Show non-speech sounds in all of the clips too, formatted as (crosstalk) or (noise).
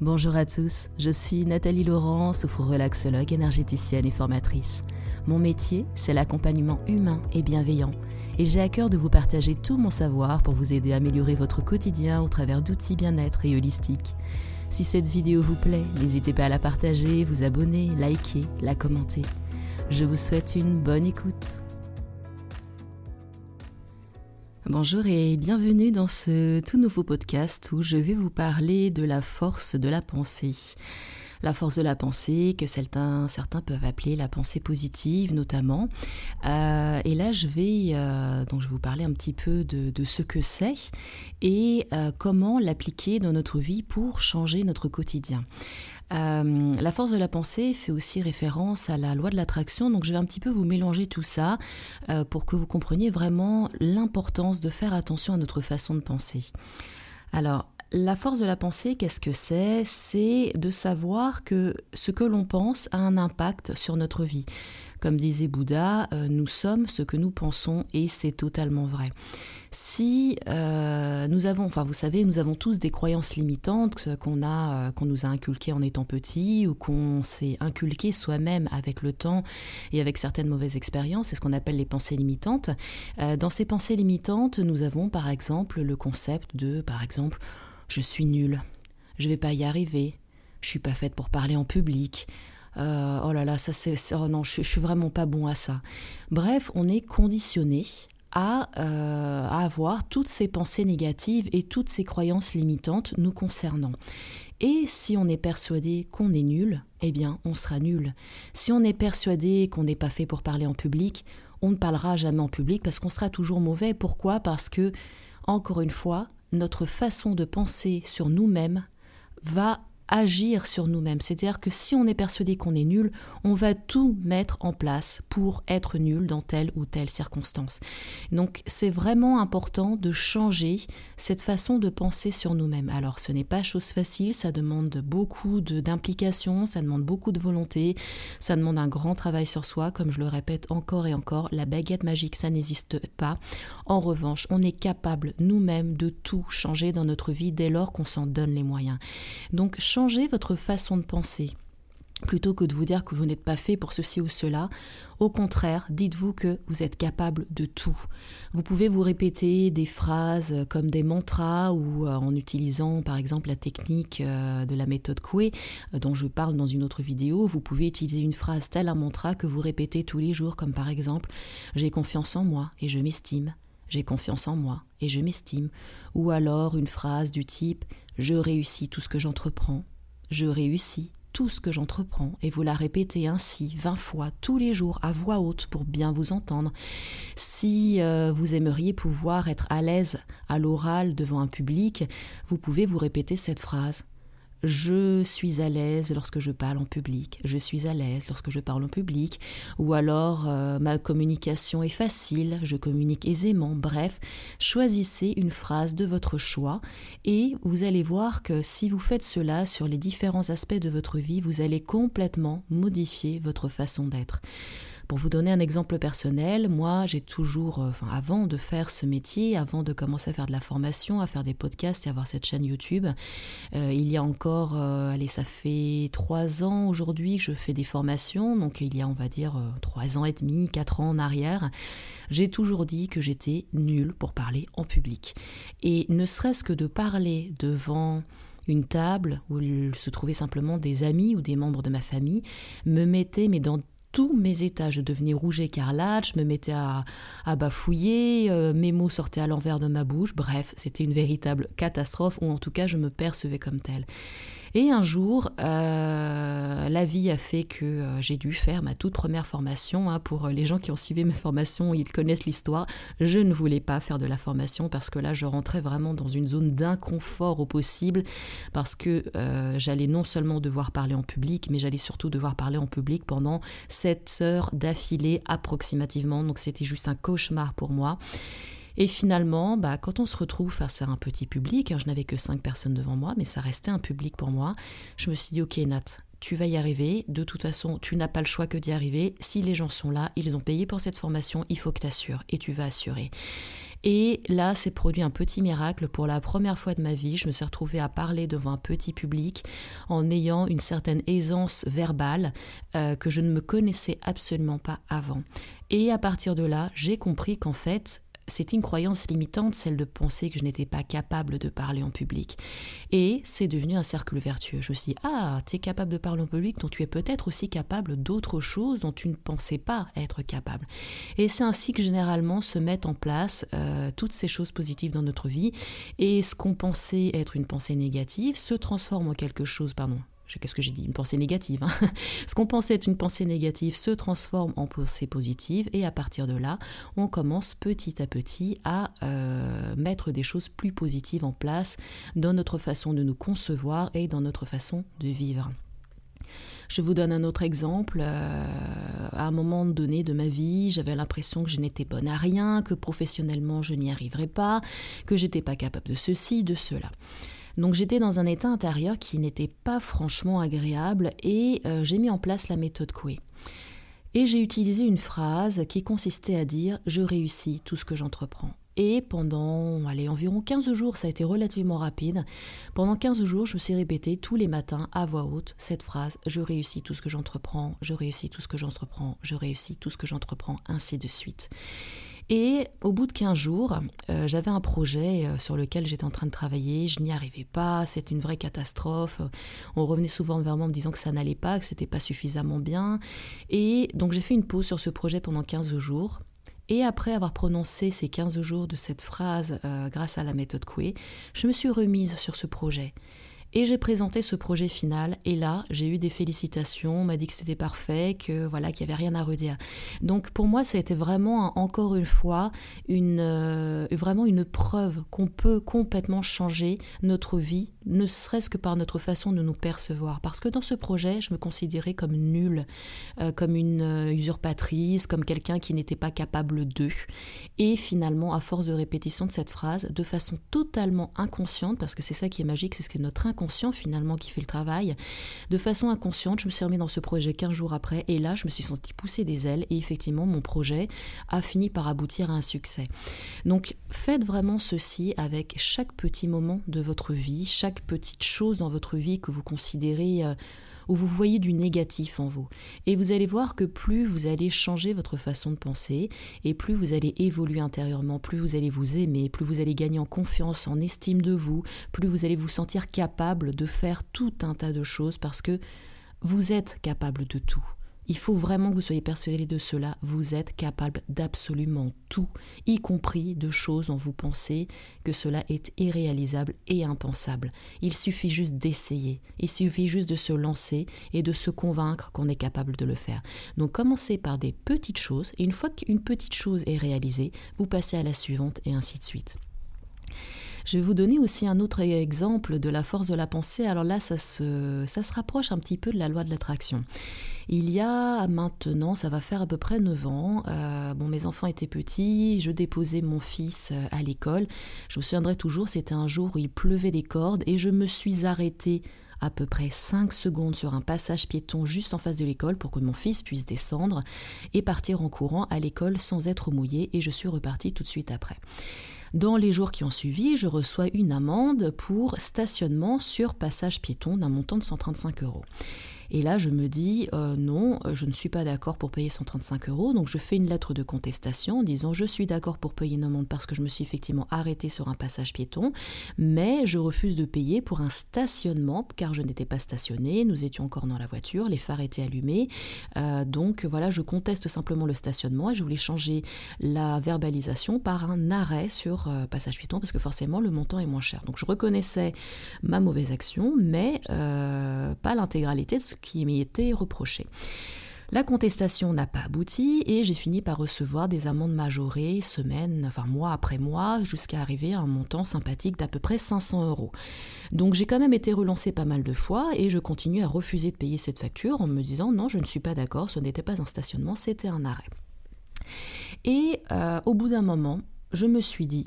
Bonjour à tous, je suis Nathalie Laurent, sophrorelaxologue, énergéticienne et formatrice. Mon métier, c'est l'accompagnement humain et bienveillant, et j'ai à cœur de vous partager tout mon savoir pour vous aider à améliorer votre quotidien au travers d'outils bien-être et holistiques. Si cette vidéo vous plaît, n'hésitez pas à la partager, vous abonner, liker, la commenter. Je vous souhaite une bonne écoute. Bonjour et bienvenue dans ce tout nouveau podcast où je vais vous parler de la force de la pensée. La force de la pensée, que certains, peuvent appeler la pensée positive notamment. Euh, et là, je vais, euh, donc je vous parler un petit peu de, ce que c'est et euh, comment l'appliquer dans notre vie pour changer notre quotidien. Euh, la force de la pensée fait aussi référence à la loi de l'attraction, donc je vais un petit peu vous mélanger tout ça euh, pour que vous compreniez vraiment l'importance de faire attention à notre façon de penser. Alors, la force de la pensée, qu'est-ce que c'est? C'est de savoir que ce que l'on pense a un impact sur notre vie. Comme disait Bouddha, euh, nous sommes ce que nous pensons et c'est totalement vrai. Si euh, nous avons, enfin vous savez, nous avons tous des croyances limitantes qu'on a, euh, qu'on nous a inculquées en étant petit ou qu'on s'est inculqué soi-même avec le temps et avec certaines mauvaises expériences, c'est ce qu'on appelle les pensées limitantes. dans ces pensées limitantes, nous avons par exemple le concept de, par exemple, je suis nul, je vais pas y arriver, je suis pas faite pour parler en public, euh, oh là là, ça c'est, oh non, je, je, suis vraiment pas bon à ça. Bref, on est conditionné à, euh, à avoir toutes ces pensées négatives et toutes ces croyances limitantes nous concernant. Et si on est persuadé qu'on est nul, eh bien, on sera nul. Si on est persuadé qu'on n'est pas fait pour parler en public, on ne parlera jamais en public parce qu'on sera toujours mauvais. Pourquoi? Parce que, encore une fois, notre façon de penser sur nous-mêmes va agir sur nous-mêmes. C'est-à-dire que si on est persuadé qu'on est nul, on va tout mettre en place pour être nul dans telle ou telle circonstance. Donc c'est vraiment important de changer cette façon de penser sur nous-mêmes. Alors ce n'est pas chose facile, ça demande beaucoup d'implication, ça demande beaucoup de volonté, ça demande un grand travail sur soi, comme je le répète encore et encore, la baguette magique ça n'existe pas. En revanche, on est capable nous-mêmes de tout changer dans notre vie dès lors qu'on s'en donne les moyens. Donc changez votre façon de penser. Plutôt que de vous dire que vous n'êtes pas fait pour ceci ou cela, au contraire, dites-vous que vous êtes capable de tout. Vous pouvez vous répéter des phrases comme des mantras ou euh, en utilisant par exemple la technique euh, de la méthode Coué euh, dont je parle dans une autre vidéo, vous pouvez utiliser une phrase telle un mantra que vous répétez tous les jours comme par exemple j'ai confiance en moi et je m'estime. J'ai confiance en moi et je m'estime. Ou alors une phrase du type je réussis tout ce que j'entreprends. Je réussis tout ce que j'entreprends et vous la répétez ainsi vingt fois tous les jours à voix haute pour bien vous entendre. Si euh, vous aimeriez pouvoir être à l'aise à l'oral devant un public, vous pouvez vous répéter cette phrase. Je suis à l'aise lorsque je parle en public, je suis à l'aise lorsque je parle en public, ou alors euh, ma communication est facile, je communique aisément, bref, choisissez une phrase de votre choix et vous allez voir que si vous faites cela sur les différents aspects de votre vie, vous allez complètement modifier votre façon d'être. Pour vous donner un exemple personnel, moi j'ai toujours, euh, enfin, avant de faire ce métier, avant de commencer à faire de la formation, à faire des podcasts et avoir cette chaîne YouTube, euh, il y a encore, euh, allez, ça fait trois ans aujourd'hui que je fais des formations, donc il y a on va dire trois ans et demi, quatre ans en arrière, j'ai toujours dit que j'étais nulle pour parler en public. Et ne serait-ce que de parler devant une table où se trouvaient simplement des amis ou des membres de ma famille, me mettait mais dans tous mes états. Je devenais rouge écarlate, je me mettais à, bafouiller, euh, mes mots sortaient à l'envers de ma bouche. Bref, c'était une véritable catastrophe, ou en tout cas, je me percevais comme telle. Et un jour, euh, la vie a fait que euh, j'ai dû faire ma toute première formation. Hein, pour les gens qui ont suivi mes formations, ils connaissent l'histoire. Je ne voulais pas faire de la formation parce que là, je rentrais vraiment dans une zone d'inconfort au possible parce que euh, j'allais non seulement devoir parler en public, mais j'allais surtout devoir parler en public pendant 7 heures d'affilée approximativement. Donc c'était juste un cauchemar pour moi. Et finalement, bah, quand on se retrouve face à un petit public, hein, je n'avais que cinq personnes devant moi, mais ça restait un public pour moi, je me suis dit, ok Nat, tu vas y arriver, de toute façon, tu n'as pas le choix que d'y arriver, si les gens sont là, ils ont payé pour cette formation, il faut que tu assures, et tu vas assurer. Et là, s'est produit un petit miracle. Pour la première fois de ma vie, je me suis retrouvée à parler devant un petit public en ayant une certaine aisance verbale euh, que je ne me connaissais absolument pas avant. Et à partir de là, j'ai compris qu'en fait, c'était une croyance limitante, celle de penser que je n'étais pas capable de parler en public. Et c'est devenu un cercle vertueux. Je me suis dit, ah, tu es capable de parler en public, donc tu es peut-être aussi capable d'autres choses dont tu ne pensais pas être capable. Et c'est ainsi que généralement se mettent en place euh, toutes ces choses positives dans notre vie. Et ce qu'on pensait être une pensée négative se transforme en quelque chose, pardon, qu'est-ce que j'ai dit Une pensée négative. Hein. (laughs) Ce qu'on pensait être une pensée négative se transforme en pensée positive et à partir de là, on commence petit à petit à euh, mettre des choses plus positives en place dans notre façon de nous concevoir et dans notre façon de vivre. Je vous donne un autre exemple. Euh, à un moment donné de ma vie, j'avais l'impression que je n'étais bonne à rien, que professionnellement je n'y arriverais pas, que j'étais pas capable de ceci, de cela. Donc j'étais dans un état intérieur qui n'était pas franchement agréable et euh, j'ai mis en place la méthode Coué. Et j'ai utilisé une phrase qui consistait à dire je réussis tout ce que j'entreprends. Et pendant allez, environ 15 jours, ça a été relativement rapide, pendant 15 jours, je me suis répété tous les matins à voix haute cette phrase Je réussis tout ce que j'entreprends, je réussis tout ce que j'entreprends, je réussis tout ce que j'entreprends, ainsi de suite. Et au bout de 15 jours, euh, j'avais un projet euh, sur lequel j'étais en train de travailler, je n'y arrivais pas, c'était une vraie catastrophe. On revenait souvent vers moi en me disant que ça n'allait pas, que c'était pas suffisamment bien. Et donc j'ai fait une pause sur ce projet pendant 15 jours. Et après avoir prononcé ces 15 jours de cette phrase euh, grâce à la méthode Coué, je me suis remise sur ce projet. Et j'ai présenté ce projet final et là, j'ai eu des félicitations, on m'a dit que c'était parfait, que voilà, qu'il n'y avait rien à redire. Donc pour moi, ça a été vraiment encore une fois une euh, vraiment une preuve qu'on peut complètement changer notre vie, ne serait-ce que par notre façon de nous percevoir. Parce que dans ce projet, je me considérais comme nulle, euh, comme une euh, usurpatrice, comme quelqu'un qui n'était pas capable d'eux. Et finalement, à force de répétition de cette phrase, de façon totalement inconsciente, parce que c'est ça qui est magique, c'est ce que notre inconscient finalement qui fait le travail. De façon inconsciente, je me suis remis dans ce projet 15 jours après et là, je me suis senti pousser des ailes et effectivement, mon projet a fini par aboutir à un succès. Donc, faites vraiment ceci avec chaque petit moment de votre vie, chaque petite chose dans votre vie que vous considérez euh, où vous voyez du négatif en vous. Et vous allez voir que plus vous allez changer votre façon de penser, et plus vous allez évoluer intérieurement, plus vous allez vous aimer, plus vous allez gagner en confiance, en estime de vous, plus vous allez vous sentir capable de faire tout un tas de choses parce que vous êtes capable de tout. Il faut vraiment que vous soyez persuadé de cela. Vous êtes capable d'absolument tout, y compris de choses dont vous pensez que cela est irréalisable et impensable. Il suffit juste d'essayer. Il suffit juste de se lancer et de se convaincre qu'on est capable de le faire. Donc commencez par des petites choses et une fois qu'une petite chose est réalisée, vous passez à la suivante et ainsi de suite. Je vais vous donner aussi un autre exemple de la force de la pensée. Alors là, ça se, ça se rapproche un petit peu de la loi de l'attraction. Il y a maintenant, ça va faire à peu près 9 ans, euh, bon, mes enfants étaient petits, je déposais mon fils euh, à l'école. Je me souviendrai toujours, c'était un jour où il pleuvait des cordes et je me suis arrêtée à peu près 5 secondes sur un passage piéton juste en face de l'école pour que mon fils puisse descendre et partir en courant à l'école sans être mouillé et je suis repartie tout de suite après. Dans les jours qui ont suivi, je reçois une amende pour stationnement sur passage piéton d'un montant de 135 euros. Et là, je me dis, euh, non, je ne suis pas d'accord pour payer 135 euros. Donc, je fais une lettre de contestation en disant, je suis d'accord pour payer une amende parce que je me suis effectivement arrêté sur un passage piéton, mais je refuse de payer pour un stationnement car je n'étais pas stationné. Nous étions encore dans la voiture, les phares étaient allumés. Euh, donc, voilà, je conteste simplement le stationnement et je voulais changer la verbalisation par un arrêt sur euh, passage piéton parce que forcément, le montant est moins cher. Donc, je reconnaissais ma mauvaise action, mais pas l'intégralité de ce qui m'y était reproché. La contestation n'a pas abouti et j'ai fini par recevoir des amendes majorées semaine, enfin mois après mois, jusqu'à arriver à un montant sympathique d'à peu près 500 euros. Donc j'ai quand même été relancée pas mal de fois et je continue à refuser de payer cette facture en me disant non, je ne suis pas d'accord, ce n'était pas un stationnement, c'était un arrêt. Et euh, au bout d'un moment, je me suis dit,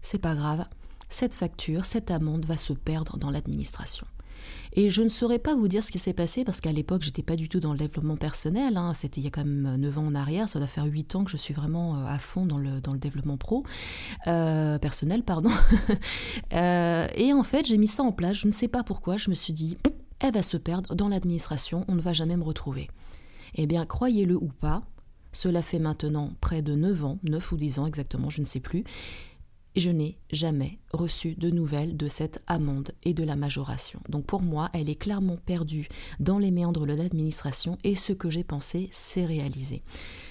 c'est pas grave, cette facture, cette amende va se perdre dans l'administration. Et je ne saurais pas vous dire ce qui s'est passé parce qu'à l'époque, j'étais pas du tout dans le développement personnel. Hein. C'était il y a quand même 9 ans en arrière. Ça doit faire 8 ans que je suis vraiment euh, à fond dans le, dans le développement pro. Euh, personnel, pardon. (laughs) Euh, et en fait, j'ai mis ça en place. Je ne sais pas pourquoi. Je me suis dit, elle va se perdre dans l'administration. On ne va jamais me retrouver. Eh bien, croyez-le ou pas, cela fait maintenant près de 9 ans, 9 ou 10 ans exactement, je ne sais plus je n'ai jamais reçu de nouvelles de cette amende et de la majoration. Donc pour moi, elle est clairement perdue dans les méandres de l'administration et ce que j'ai pensé s'est réalisé.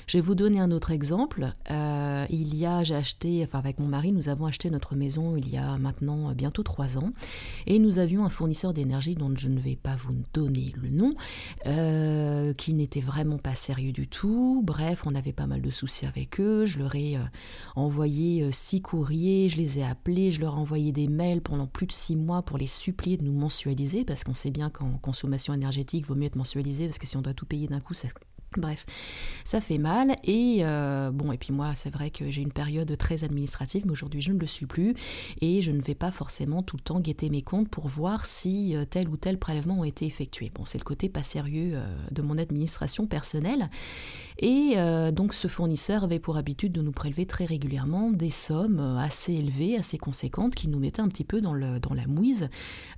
Je vais vous donner un autre exemple. Euh, il y a, j'ai acheté, enfin avec mon mari, nous avons acheté notre maison il y a maintenant bientôt trois ans et nous avions un fournisseur d'énergie dont je ne vais pas vous donner le nom, euh, qui n'était vraiment pas sérieux du tout. Bref, on avait pas mal de soucis avec eux. Je leur ai euh, envoyé six courriers, je les ai appelés, je leur ai envoyé des mails pendant plus de six mois pour les supplier de nous mensualiser parce qu'on sait bien qu'en consommation énergétique, vaut mieux être mensualisé parce que si on doit tout payer d'un coup, ça Bref, ça fait mal et euh, bon et puis moi c'est vrai que j'ai une période très administrative mais aujourd'hui je ne le suis plus et je ne vais pas forcément tout le temps guetter mes comptes pour voir si euh, tel ou tel prélèvement ont été effectués. Bon c'est le côté pas sérieux euh, de mon administration personnelle et donc ce fournisseur avait pour habitude de nous prélever très régulièrement des sommes assez élevées, assez conséquentes qui nous mettaient un petit peu dans, le, dans la mouise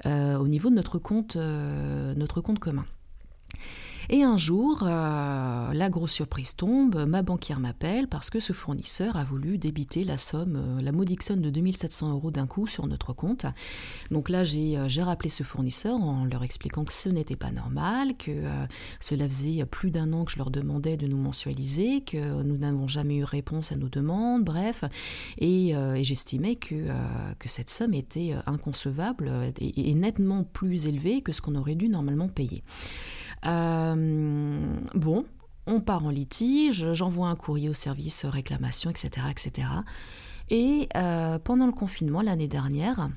au niveau de notre compte, notre compte commun. Et un jour, euh, la grosse surprise tombe, ma banquière m'appelle parce que ce fournisseur a voulu débiter la somme, euh, la modique somme de 2700 euros d'un coup sur notre compte. Donc là, j'ai euh, rappelé ce fournisseur en leur expliquant que ce n'était pas normal, que cela faisait plus d'un an que je leur demandais de nous mensualiser, que nous n'avons jamais eu réponse à nos demandes, bref. Et, j'estimais que cette somme était inconcevable et nettement plus élevée que ce qu'on aurait dû normalement payer. Euh, bon, on part en litige, j'envoie un courrier au service réclamation, etc. etc. Et euh, pendant le confinement l'année dernière,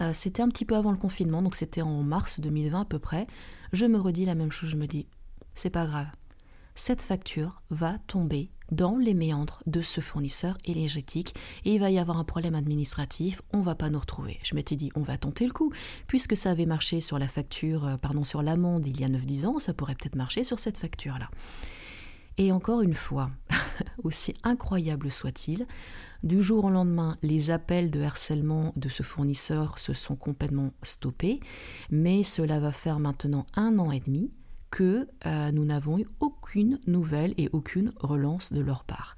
euh, c'était un petit peu avant le confinement, donc c'était en mars 2020 à peu près, je me redis la même chose, je me dis, c'est pas grave, cette facture va tomber dans les méandres de ce fournisseur énergétique et il va y avoir un problème administratif, on va pas nous retrouver. Je m'étais dit on va tenter le coup puisque ça avait marché sur la facture euh, pardon sur l'amende il y a 9-10 ans, ça pourrait peut-être marcher sur cette facture là. Et encore une fois, (laughs) aussi incroyable soit-il, du jour au lendemain, les appels de harcèlement de ce fournisseur se sont complètement stoppés, mais cela va faire maintenant un an et demi que euh, nous n'avons eu aucune nouvelle et aucune relance de leur part.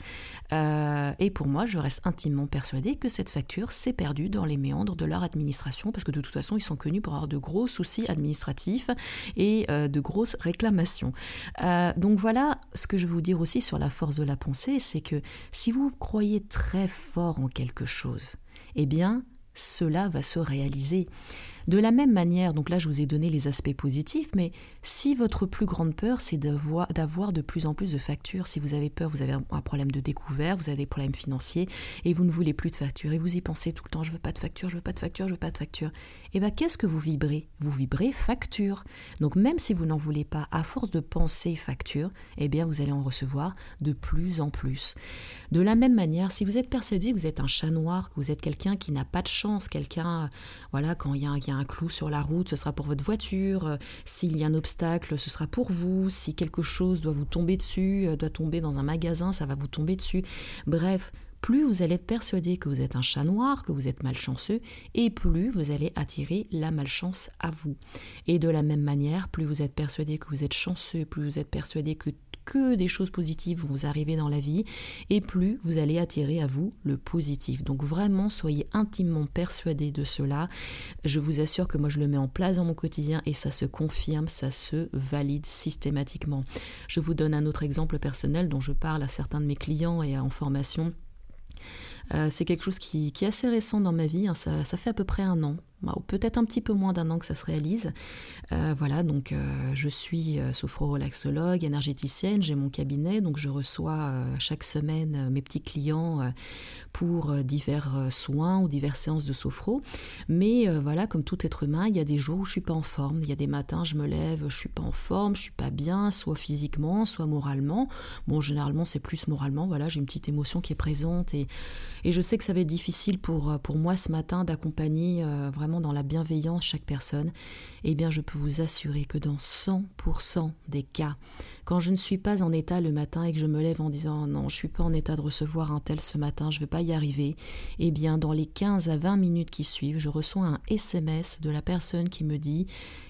Euh, et pour moi, je reste intimement persuadée que cette facture s'est perdue dans les méandres de leur administration, parce que de toute façon, ils sont connus pour avoir de gros soucis administratifs et euh, de grosses réclamations. donc voilà, ce que je veux vous dire aussi sur la force de la pensée, c'est que si vous croyez très fort en quelque chose, eh bien, cela va se réaliser. De la même manière, donc là je vous ai donné les aspects positifs, mais si votre plus grande peur c'est d'avoir de plus en plus de factures, si vous avez peur, vous avez un problème de découvert, vous avez des problèmes financiers et vous ne voulez plus de factures et vous y pensez tout le temps, je veux pas de facture, je veux pas de facture, je veux pas de facture, et eh bien qu'est-ce que vous vibrez? Vous vibrez facture. Donc même si vous n'en voulez pas, à force de penser facture, eh bien vous allez en recevoir de plus en plus. De la même manière, si vous êtes persuadé que vous êtes un chat noir, que vous êtes quelqu'un qui n'a pas de chance, quelqu'un, voilà, quand il y, a, a clou sur la route, ce sera pour votre voiture. Euh, s'il y a un obstacle, ce sera pour vous. Si quelque chose doit vous tomber dessus, euh, doit tomber dans un magasin, ça va vous tomber dessus. Bref, plus vous allez être persuadé que vous êtes un chat noir, que vous êtes malchanceux, et plus vous allez attirer la malchance à vous. Et de la même manière, plus vous êtes persuadé que vous êtes chanceux, plus vous êtes persuadé que que des choses positives vont vous arriver dans la vie et plus vous allez attirer à vous le positif. Donc vraiment, soyez intimement persuadés de cela. Je vous assure que moi, je le mets en place dans mon quotidien et ça se confirme, ça se valide systématiquement. Je vous donne un autre exemple personnel dont je parle à certains de mes clients et en formation. Euh, c'est quelque chose qui, est assez récent dans ma vie, hein. ça, fait à peu près un an bah, peut-être un petit peu moins d'un an que ça se réalise. Euh, voilà, donc euh, je suis euh, sophro-relaxologue, énergéticienne, j'ai mon cabinet, donc je reçois chaque semaine mes petits clients pour divers soins ou diverses séances de sophro. Mais voilà, comme tout être humain, il y a des jours où je suis pas en forme, il y a des matins, je me lève, je suis pas en forme, je suis pas bien, soit physiquement, soit moralement. Bon, généralement, c'est plus moralement, voilà, j'ai une petite émotion qui est présente et, et je sais que ça va être difficile pour, pour moi ce matin d'accompagner vraiment dans la bienveillance chaque personne, eh bien je peux vous assurer que dans 100% des cas, quand je ne suis pas en état le matin et que je me lève en disant non, je suis pas en état de recevoir un tel ce matin, je ne vais pas y arriver, eh bien dans les 15 à 20 minutes qui suivent, je reçois un SMS de la personne qui me dit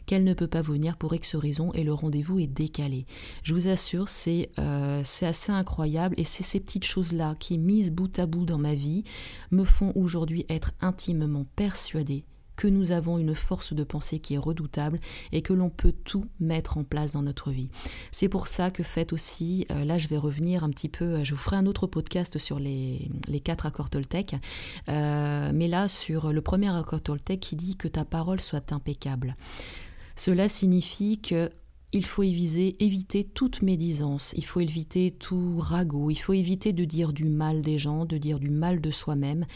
qu'elle ne peut pas venir pour X raison et le rendez-vous est décalé. Je vous assure, c'est euh, assez incroyable et c'est ces petites choses-là qui, mises bout à bout dans ma vie, me font aujourd'hui être intimement persuadée que nous avons une force de pensée qui est redoutable et que l'on peut tout mettre en place dans notre vie. C'est pour ça que faites aussi, euh, là je vais revenir un petit peu, euh, je vous ferai un autre podcast sur les, les quatre accords Toltec, euh, mais là sur le premier accord Toltec qui dit que ta parole soit impeccable. Cela signifie que il faut éviter, éviter toute médisance, il faut éviter tout ragot, il faut éviter de dire du mal des gens, de dire du mal de soi-même,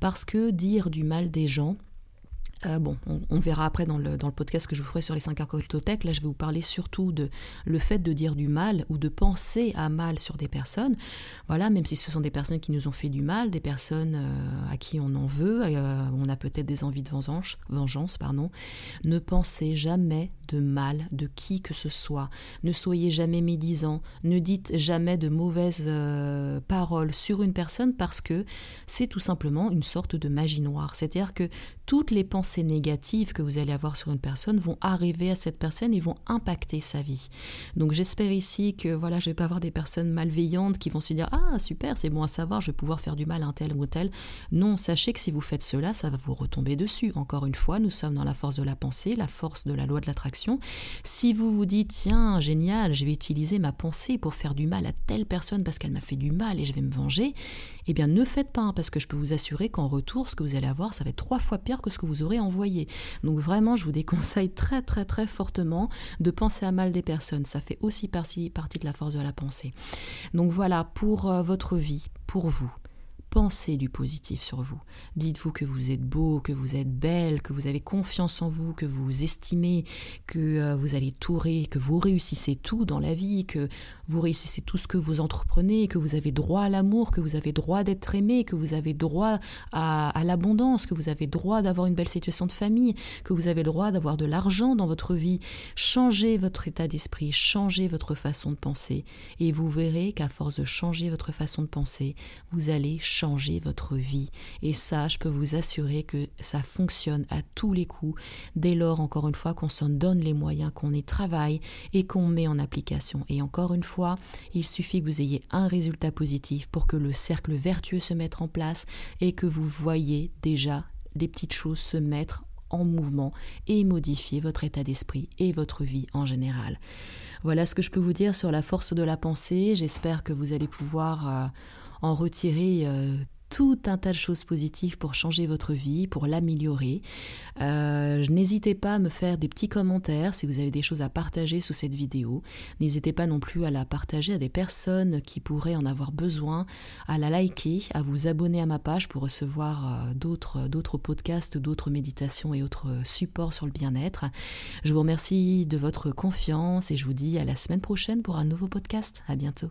parce que dire du mal des gens, euh, bon, on, verra après dans le, dans podcast que je vous ferai sur les 5 arcotothèques. Là, je vais vous parler surtout de le fait de dire du mal ou de penser à mal sur des personnes. Voilà, même si ce sont des personnes qui nous ont fait du mal, des personnes euh, à qui on en veut, euh, on a peut-être des envies de vengeance, vengeance pardon. Ne pensez jamais de mal de qui que ce soit. Ne soyez jamais médisant. Ne dites jamais de mauvaises paroles sur une personne parce que c'est tout simplement une sorte de magie noire. C'est-à-dire que toutes les pensées négatives que vous allez avoir sur une personne vont arriver à cette personne et vont impacter sa vie. Donc j'espère ici que voilà, je vais pas avoir des personnes malveillantes qui vont se dire ah super, c'est bon à savoir, je vais pouvoir faire du mal à un tel ou tel. Non, sachez que si vous faites cela, ça va vous retomber dessus. Encore une fois, nous sommes dans la force de la pensée, la force de la loi de l'attraction. Si vous vous dites tiens, génial, je vais utiliser ma pensée pour faire du mal à telle personne parce qu'elle m'a fait du mal et je vais me venger, eh bien ne faites pas parce que je peux vous assurer qu'en retour, ce que vous allez avoir, ça va être trois fois pire que ce que vous aurez envoyé. Donc vraiment, je vous déconseille très très très fortement de penser à mal des personnes. Ça fait aussi partie, partie de la force de la pensée. Donc voilà, pour euh, votre vie, pour vous, Pensez du positif sur vous. Dites-vous que vous êtes beau, que vous êtes belle, que vous avez confiance en vous, que vous estimez que euh, vous allez tout que vous réussissez tout dans la vie, que vous réussissez tout ce que vous entreprenez, que vous avez droit à l'amour, que vous avez droit d'être aimé, que vous avez droit à, à l'abondance, que vous avez droit d'avoir une belle situation de famille, que vous avez le droit d'avoir de l'argent dans votre vie. Changez votre état d'esprit, changez votre façon de penser, et vous verrez qu'à force de changer votre façon de penser, vous allez changer votre vie. Et ça, je peux vous assurer que ça fonctionne à tous les coups, dès lors, encore une fois, qu'on s'en donne les moyens, qu'on y travaille et qu'on met en application. Et encore une fois, il suffit que vous ayez un résultat positif pour que le cercle vertueux se mette en place et que vous voyez déjà des petites choses se mettre en mouvement et modifier votre état d'esprit et votre vie en général. Voilà ce que je peux vous dire sur la force de la pensée. J'espère que vous allez pouvoir euh, en retirer euh, tout un tas de choses positives pour changer votre vie, pour l'améliorer. Euh, n'hésitez pas à me faire des petits commentaires si vous avez des choses à partager sous cette vidéo. N'hésitez pas non plus à la partager à des personnes qui pourraient en avoir besoin, à la liker, à vous abonner à ma page pour recevoir euh, d'autres, podcasts, d'autres méditations et autres supports sur le bien-être. Je vous remercie de votre confiance et je vous dis à la semaine prochaine pour un nouveau podcast. À bientôt.